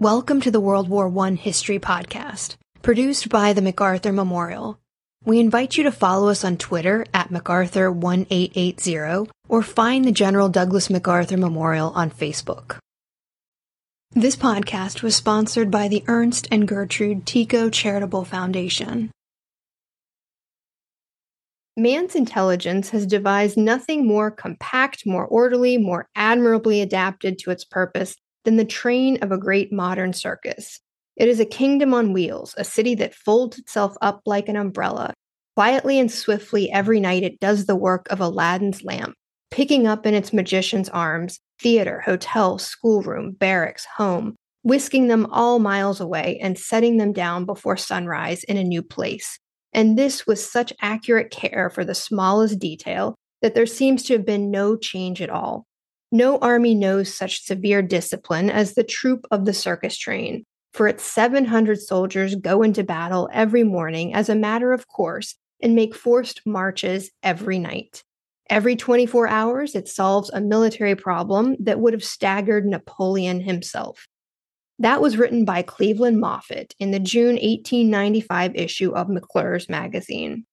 Welcome to the World War I History Podcast, produced by the MacArthur Memorial. We invite you to follow us on Twitter at MacArthur1880 or find the General Douglas MacArthur Memorial on Facebook. This podcast was sponsored by the Ernst and Gertrude Tico Charitable Foundation. Man's intelligence has devised nothing more compact, more orderly, more admirably adapted to its purpose than the train of a great modern circus. It is a kingdom on wheels, a city that folds itself up like an umbrella. Quietly and swiftly every night it does the work of Aladdin's lamp, picking up in its magician's arms theater, hotel, schoolroom, barracks, home, whisking them all miles away and setting them down before sunrise in a new place. And this with such accurate care for the smallest detail that there seems to have been no change at all. No army knows such severe discipline as the troop of the circus train, for its 700 soldiers go into battle every morning as a matter of course and make forced marches every night. Every 24 hours, it solves a military problem that would have staggered Napoleon himself. That was written by Cleveland Moffett in the June 1895 issue of McClure's magazine.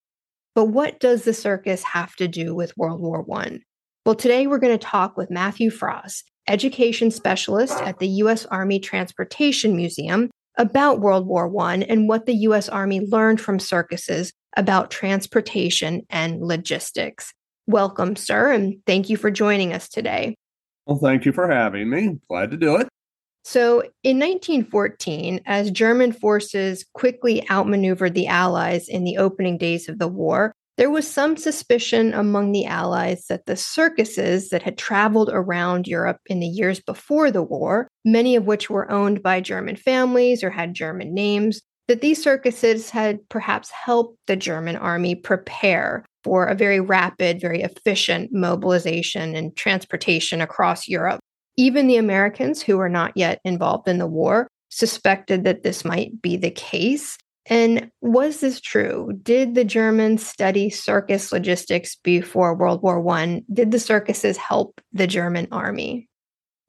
But what does the circus have to do with World War I? Well, today we're going to talk with Matthew Fraas, education specialist at the U.S. Army Transportation Museum, about World War I and what the U.S. Army learned from circuses about transportation and logistics. Welcome, sir, and thank you for joining us today. Well, thank you for having me. Glad to do it. So, in 1914, as German forces quickly outmaneuvered the Allies in the opening days of the war, there was some suspicion among the Allies that the circuses that had traveled around Europe in the years before the war, many of which were owned by German families or had German names, that these circuses had perhaps helped the German army prepare for a very rapid, very efficient mobilization and transportation across Europe. Even the Americans, who were not yet involved in the war, suspected that this might be the case. And was this true? Did the Germans study circus logistics before World War I? Did the circuses help the German army?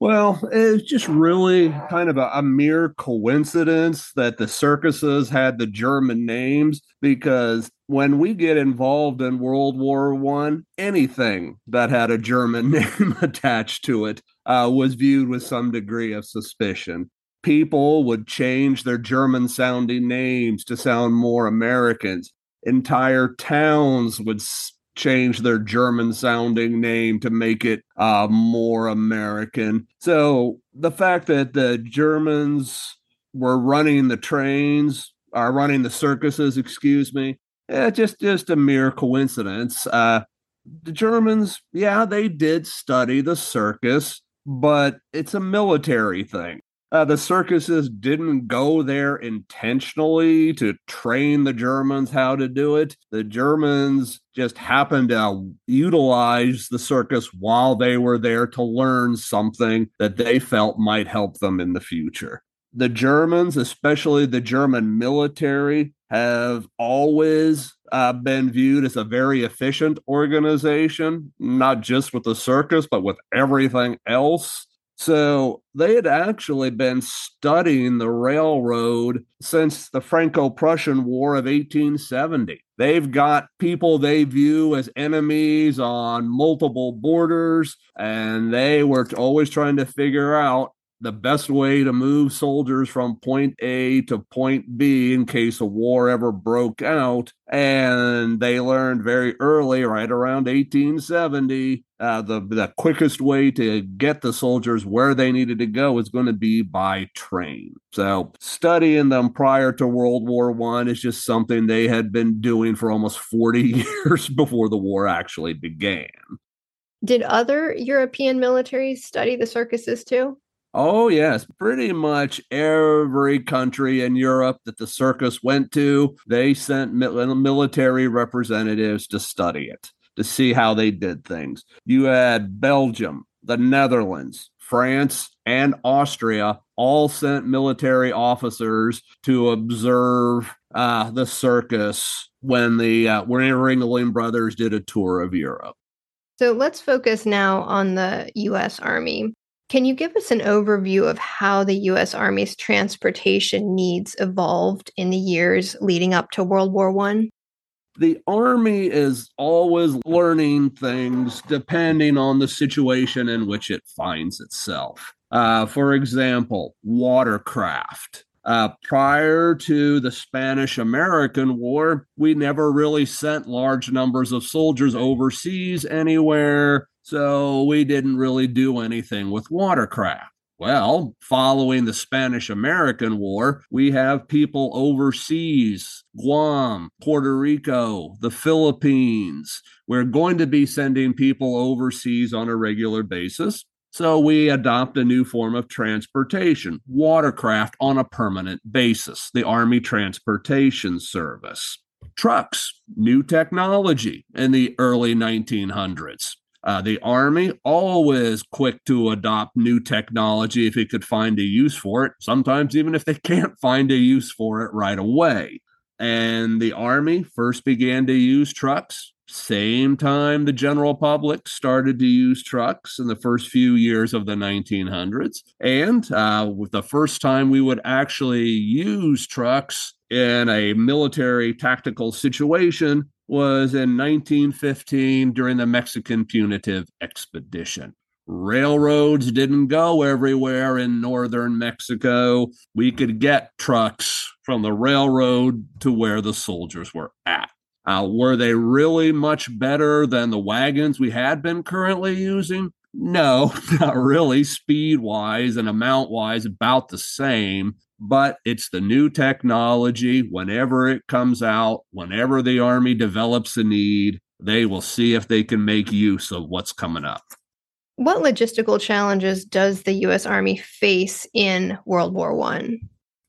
Well, it's just really kind of a, a, mere coincidence that the circuses had the German names because when we get involved in World War One, anything that had a German name attached to it uh, was viewed with some degree of suspicion people would change their German sounding names to sound more Americans. Entire towns would change their German sounding name to make it uh, more American. So the fact that the Germans were running the trains, are running the circuses, excuse me, eh, just just a mere coincidence. Uh, the Germans, yeah, they did study the circus, but it's a military thing. Uh, the circuses didn't go there intentionally to train the Germans how to do it. The Germans just happened to utilize the circus while they were there to learn something that they felt might help them in the future. The Germans, especially the German military, have always uh, been viewed as a very efficient organization, not just with the circus, but with everything else. So they had actually been studying the railroad since the Franco Prussian War of 1870. They've got people they view as enemies on multiple borders, and they were always trying to figure out the best way to move soldiers from point A to point B in case a war ever broke out. And they learned very early, right around 1870, uh, the, the quickest way to get the soldiers where they needed to go is going to be by train. So studying them prior to World War One is just something they had been doing for almost 40 years before the war actually began. Did other European militaries study the circuses too? Oh, yes. Pretty much every country in Europe that the circus went to, they sent military representatives to study it, to see how they did things. You had Belgium, the Netherlands, France, and Austria all sent military officers to observe uh, the circus when the uh, when Ringling Brothers did a tour of Europe. So let's focus now on the U.S. Army. Can you give us an overview of how the U.S. Army's transportation needs evolved in the years leading up to World War I? The Army is always learning things depending on the situation in which it finds itself. Uh, for example, watercraft. Uh, prior to the Spanish American War, we never really sent large numbers of soldiers overseas anywhere, so we didn't really do anything with watercraft. Well, following the Spanish American War, we have people overseas Guam, Puerto Rico, the Philippines. We're going to be sending people overseas on a regular basis. So we adopt a new form of transportation, watercraft on a permanent basis, the Army Transportation Service. Trucks, new technology in the early 1900s. Uh, the Army always quick to adopt new technology if it could find a use for it, sometimes even if they can't find a use for it right away. And the Army first began to use trucks same time the general public started to use trucks in the first few years of the 1900s. And uh, the first time we would actually use trucks in a military tactical situation was in 1915 during the Mexican punitive expedition. Railroads didn't go everywhere in northern Mexico. We could get trucks from the railroad to where the soldiers were at. Uh, were they really much better than the wagons we had been currently using? No, not really. Speed wise and amount wise, about the same. But it's the new technology. Whenever it comes out, whenever the Army develops a need, they will see if they can make use of what's coming up. What logistical challenges does the U.S. Army face in World War One?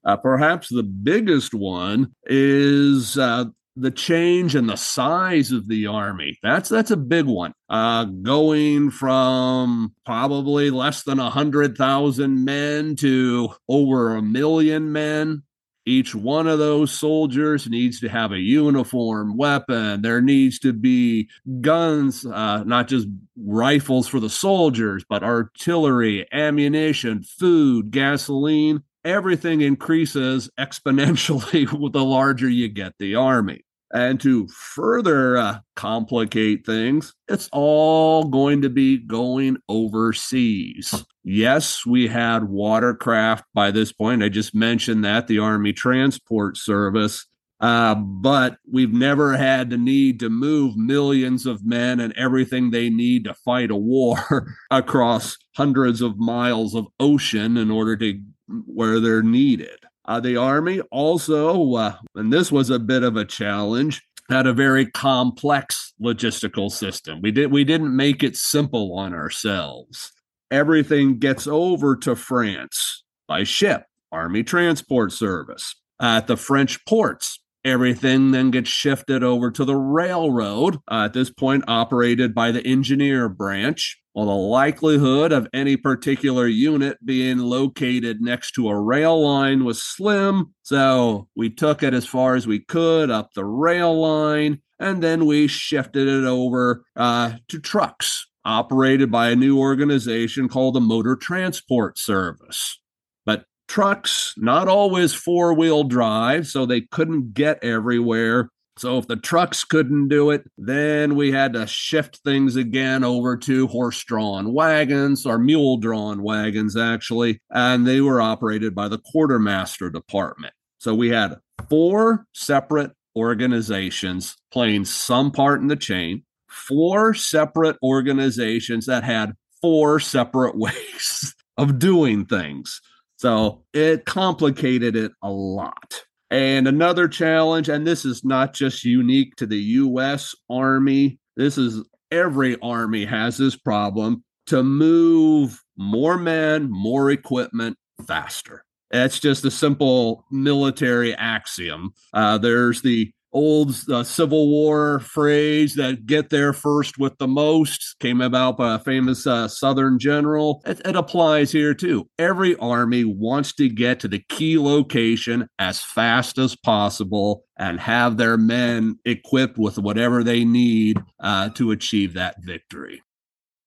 Uh, perhaps the biggest one is uh, the change in the size of the army. That's that's a big one. Uh going from probably less than a hundred thousand men to over a million men. Each one of those soldiers needs to have a uniform weapon. There needs to be guns uh, not just rifles for the soldiers but artillery ammunition food gasoline everything increases exponentially with the larger you get the army. And to further uh, complicate things, it's all going to be going overseas. Yes, we had watercraft by this point. I just mentioned that the Army Transport Service. Uh, but we've never had the need to move millions of men and everything they need to fight a war across hundreds of miles of ocean in order to where they're needed. Uh, the Army also, uh, and this was a bit of a challenge, had a very complex logistical system. We did we didn't make it simple on ourselves. Everything gets over to France by ship, Army Transport Service. At the French ports, Everything then gets shifted over to the railroad, uh, at this point operated by the engineer branch. Well, the likelihood of any particular unit being located next to a rail line was slim, so we took it as far as we could up the rail line, and then we shifted it over uh, to trucks operated by a new organization called the Motor Transport Service But trucks, not always four wheel drive, so they couldn't get everywhere. So if the trucks couldn't do it, then we had to shift things again over to horse drawn wagons or mule drawn wagons, actually, and they were operated by the quartermaster department. So we had four separate organizations playing some part in the chain, four separate organizations that had four separate ways of doing things. So it complicated it a lot. And another challenge, and this is not just unique to the US Army, this is every army has this problem to move more men, more equipment faster. That's just a simple military axiom. Uh, there's the old uh, Civil War phrase that get there first with the most came about by a famous uh, Southern general. It, it applies here too. Every army wants to get to the key location as fast as possible and have their men equipped with whatever they need uh, to achieve that victory.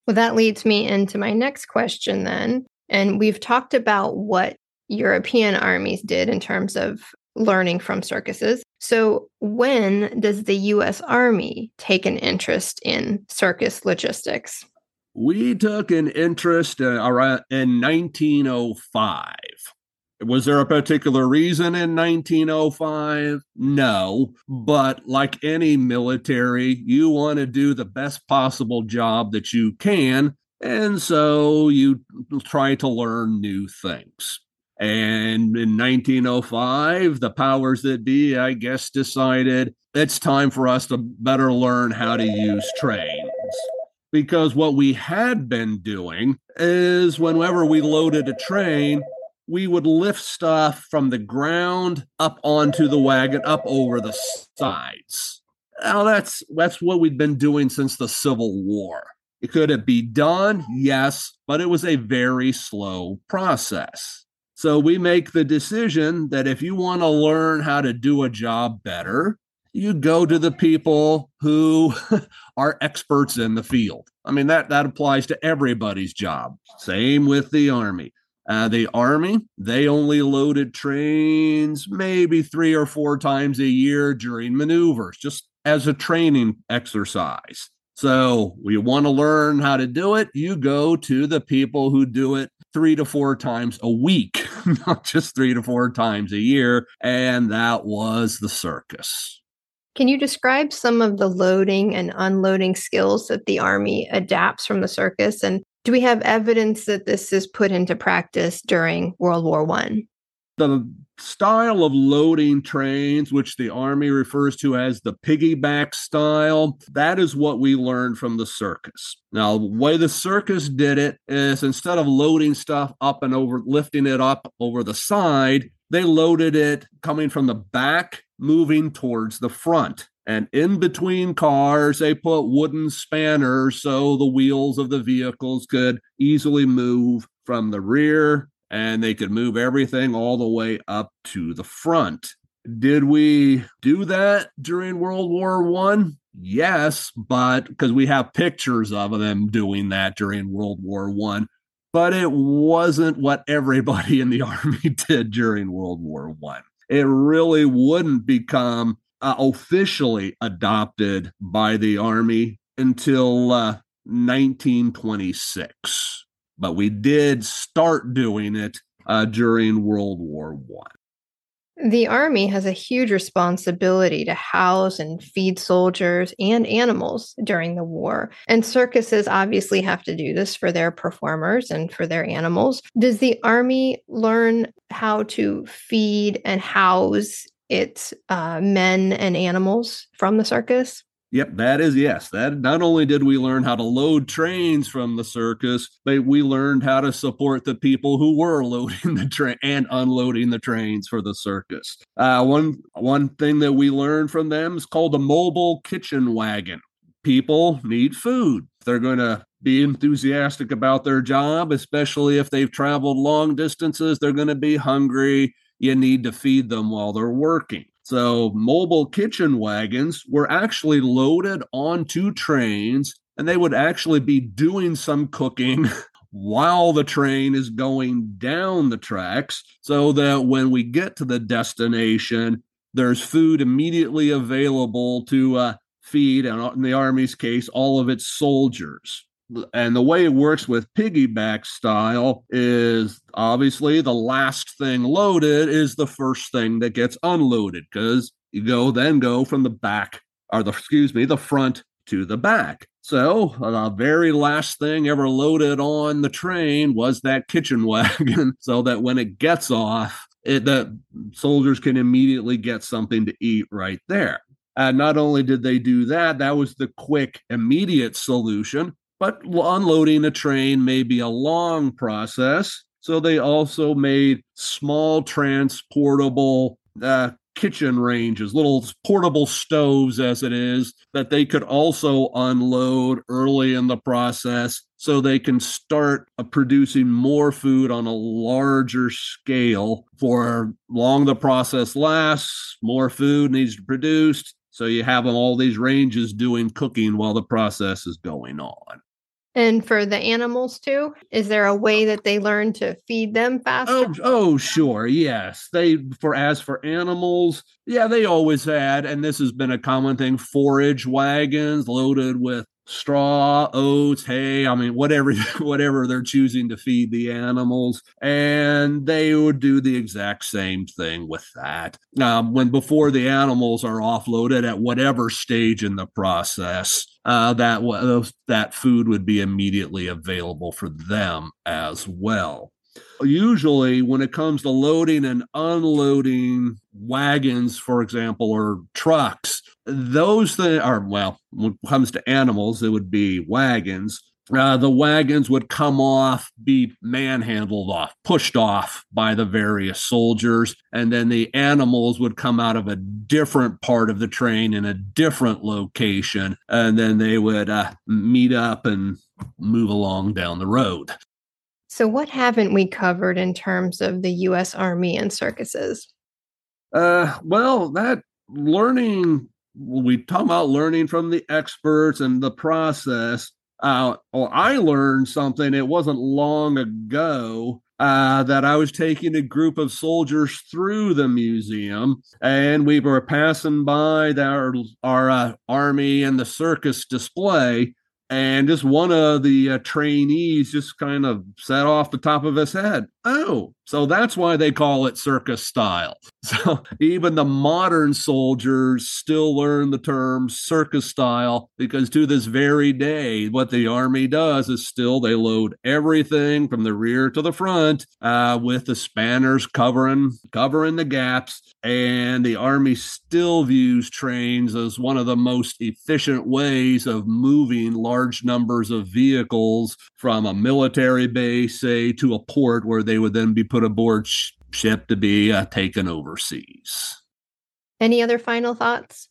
Well, that leads me into my next question then. And we've talked about what European armies did in terms of learning from circuses. So, when does the US Army take an interest in circus logistics? We took an interest uh, in 1905. Was there a particular reason in 1905? No. But like any military, you want to do the best possible job that you can. And so you try to learn new things. And in 1905, the powers that be, I guess, decided it's time for us to better learn how to use trains. Because what we had been doing is whenever we loaded a train, we would lift stuff from the ground up onto the wagon, up over the sides. Now that's that's what we'd been doing since the Civil War. Could it be done? Yes, but it was a very slow process. So we make the decision that if you want to learn how to do a job better, you go to the people who are experts in the field. I mean that that applies to everybody's job. Same with the army. Uh, the army they only loaded trains maybe three or four times a year during maneuvers, just as a training exercise. So we want to learn how to do it. You go to the people who do it three to four times a week, not just three to four times a year. And that was the circus. Can you describe some of the loading and unloading skills that the Army adapts from the circus? And do we have evidence that this is put into practice during World War One? The style of loading trains, which the Army refers to as the piggyback style, that is what we learned from the circus. Now, the way the circus did it is instead of loading stuff up and over, lifting it up over the side, they loaded it coming from the back, moving towards the front. And in between cars, they put wooden spanners so the wheels of the vehicles could easily move from the rear and they could move everything all the way up to the front. Did we do that during World War One? Yes, but because we have pictures of them doing that during World War One, but it wasn't what everybody in the army did during World War One. It really wouldn't become uh, officially adopted by the army until uh, 1926 but we did start doing it uh, during World War One. The Army has a huge responsibility to house and feed soldiers and animals during the war. And circuses obviously have to do this for their performers and for their animals. Does the Army learn how to feed and house its uh, men and animals from the circus? Yep, that is yes. That not only did we learn how to load trains from the circus, but we learned how to support the people who were loading the train and unloading the trains for the circus. Uh, one one thing that we learned from them is called a mobile kitchen wagon. People need food. They're going to be enthusiastic about their job, especially if they've traveled long distances. They're going to be hungry. You need to feed them while they're working. So, mobile kitchen wagons were actually loaded onto trains and they would actually be doing some cooking while the train is going down the tracks so that when we get to the destination, there's food immediately available to uh, feed, and in the Army's case, all of its soldiers and the way it works with piggyback style is obviously the last thing loaded is the first thing that gets unloaded because you go then go from the back or the excuse me the front to the back so the very last thing ever loaded on the train was that kitchen wagon so that when it gets off it, the soldiers can immediately get something to eat right there and not only did they do that, that was the quick, immediate solution. But unloading a train may be a long process. So they also made small transportable uh, kitchen ranges, little portable stoves, as it is, that they could also unload early in the process so they can start uh, producing more food on a larger scale for long the process lasts, more food needs to be produced. So you have all these ranges doing cooking while the process is going on. And for the animals too, is there a way that they learn to feed them faster? Oh, oh, sure, yes. They for as for animals, yeah, they always had, and this has been a common thing: forage wagons loaded with straw, oats, hay, I mean whatever whatever they're choosing to feed the animals and they would do the exact same thing with that. Um, when before the animals are offloaded at whatever stage in the process, uh, that that food would be immediately available for them as well. Usually when it comes to loading and unloading wagons for example or trucks those things are well when it comes to animals it would be wagons uh, the wagons would come off, be manhandled off, pushed off by the various soldiers, and then the animals would come out of a different part of the train in a different location, and then they would uh, meet up and move along down the road. So, what haven't we covered in terms of the U.S. Army and circuses? Uh, well, that learning, we talk about learning from the experts and the process. Uh, well, I learned something. It wasn't long ago uh, that I was taking a group of soldiers through the museum, and we were passing by our our uh, army and the circus display, and just one of the uh, trainees just kind of set off the top of his head. Oh, so that's why they call it circus style. So even the modern soldiers still learn the term circus style because to this very day, what the army does is still they load everything from the rear to the front uh, with the spanners covering covering the gaps. And the army still views trains as one of the most efficient ways of moving large numbers of vehicles from a military base, say, to a port where they would then be put aboard sh- ship to be uh, taken overseas. Any other final thoughts?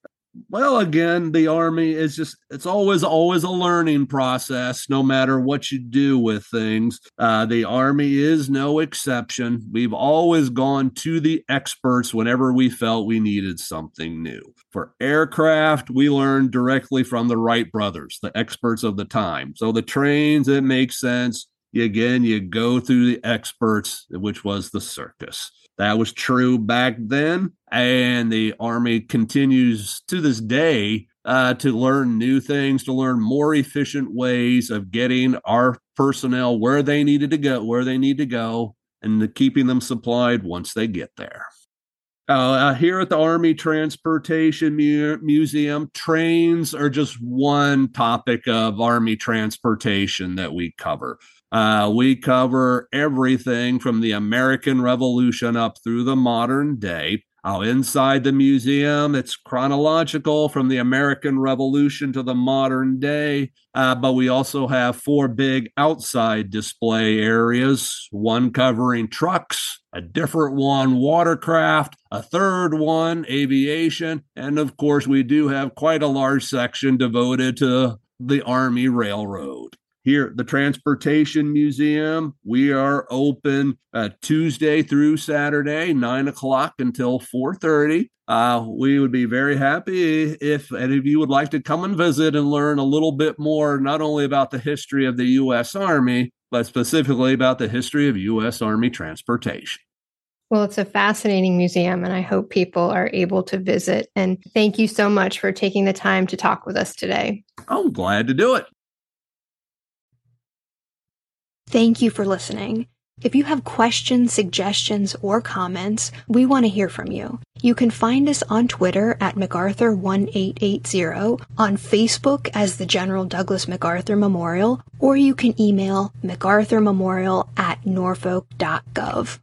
Well, again, the army is just, it's always, always a learning process, no matter what you do with things. Uh, the army is no exception. We've always gone to the experts whenever we felt we needed something new. For aircraft, we learned directly from the Wright brothers, the experts of the time. So the trains, it makes sense again, you go through the experts, which was the circus. That was true back then, and the Army continues to this day uh, to learn new things, to learn more efficient ways of getting our personnel where they needed to go, where they need to go, and keeping them supplied once they get there. Uh, here at the Army Transportation Mu- Museum, trains are just one topic of Army transportation that we cover. Uh, we cover everything from the American Revolution up through the modern day. Uh, inside the museum, it's chronological from the American Revolution to the modern day. Uh, but we also have four big outside display areas one covering trucks, a different one, watercraft, a third one, aviation. And of course, we do have quite a large section devoted to the Army Railroad here the transportation museum we are open uh, tuesday through saturday 9 o'clock until 4.30 uh, we would be very happy if any of you would like to come and visit and learn a little bit more not only about the history of the u.s army but specifically about the history of u.s army transportation well, it's a fascinating museum, and I hope people are able to visit. And thank you so much for taking the time to talk with us today. I'm glad to do it. Thank you for listening. If you have questions, suggestions, or comments, we want to hear from you. You can find us on Twitter at MacArthur1880, on Facebook as the General Douglas MacArthur Memorial, or you can email MacArthurMemorial at norfolk.gov.